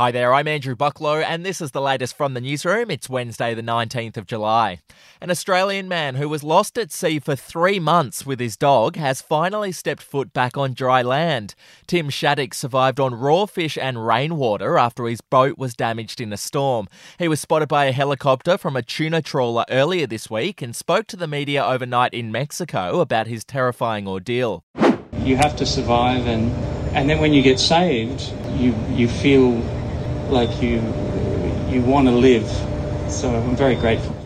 Hi there, I'm Andrew Bucklow, and this is the latest from the newsroom. It's Wednesday, the 19th of July. An Australian man who was lost at sea for three months with his dog has finally stepped foot back on dry land. Tim Shaddock survived on raw fish and rainwater after his boat was damaged in a storm. He was spotted by a helicopter from a tuna trawler earlier this week and spoke to the media overnight in Mexico about his terrifying ordeal. You have to survive, and, and then when you get saved, you, you feel like you you want to live. So I'm very grateful.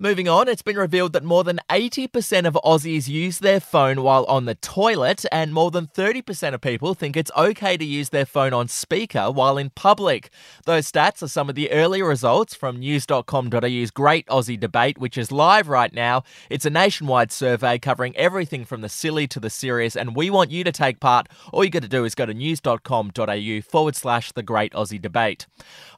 Moving on, it's been revealed that more than 80% of Aussies use their phone while on the toilet, and more than 30% of people think it's okay to use their phone on speaker while in public. Those stats are some of the early results from news.com.au's Great Aussie Debate, which is live right now. It's a nationwide survey covering everything from the silly to the serious, and we want you to take part. All you got to do is go to news.com.au forward slash the Great Aussie Debate.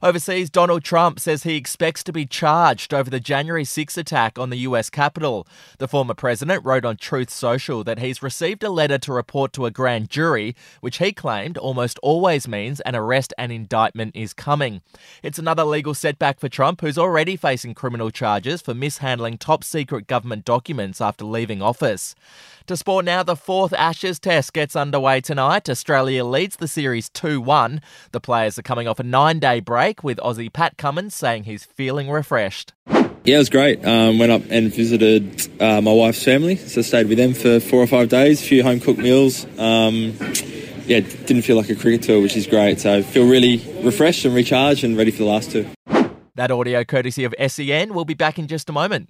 Overseas, Donald Trump says he expects to be charged over the January 6th attack on the US Capitol. The former president wrote on Truth Social that he's received a letter to report to a grand jury, which he claimed almost always means an arrest and indictment is coming. It's another legal setback for Trump, who's already facing criminal charges for mishandling top secret government documents after leaving office. To sport now, the fourth Ashes test gets underway tonight. Australia leads the series 2 1. The players are coming off a nine day break, with Aussie Pat Cummins saying he's feeling refreshed. Yeah, it was great. Um, went up and visited uh, my wife's family, so stayed with them for four or five days. A few home cooked meals. Um, yeah, didn't feel like a cricket tour, which is great. So feel really refreshed and recharged and ready for the last two. That audio courtesy of SEN. We'll be back in just a moment.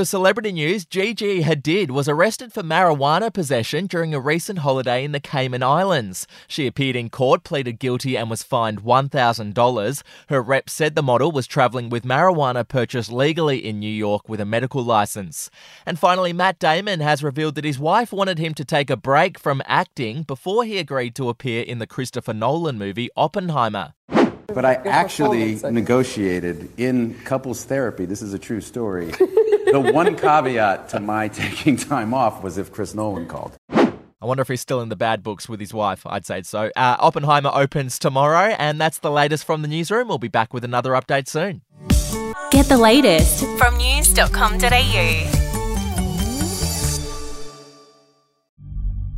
To celebrity news, Gigi Hadid was arrested for marijuana possession during a recent holiday in the Cayman Islands. She appeared in court, pleaded guilty, and was fined $1,000. Her rep said the model was travelling with marijuana purchased legally in New York with a medical license. And finally, Matt Damon has revealed that his wife wanted him to take a break from acting before he agreed to appear in the Christopher Nolan movie Oppenheimer. But I actually negotiated in couples therapy. This is a true story. the one caveat to my taking time off was if Chris Nolan called. I wonder if he's still in the bad books with his wife. I'd say so. Uh, Oppenheimer opens tomorrow, and that's the latest from the newsroom. We'll be back with another update soon. Get the latest from news.com.au.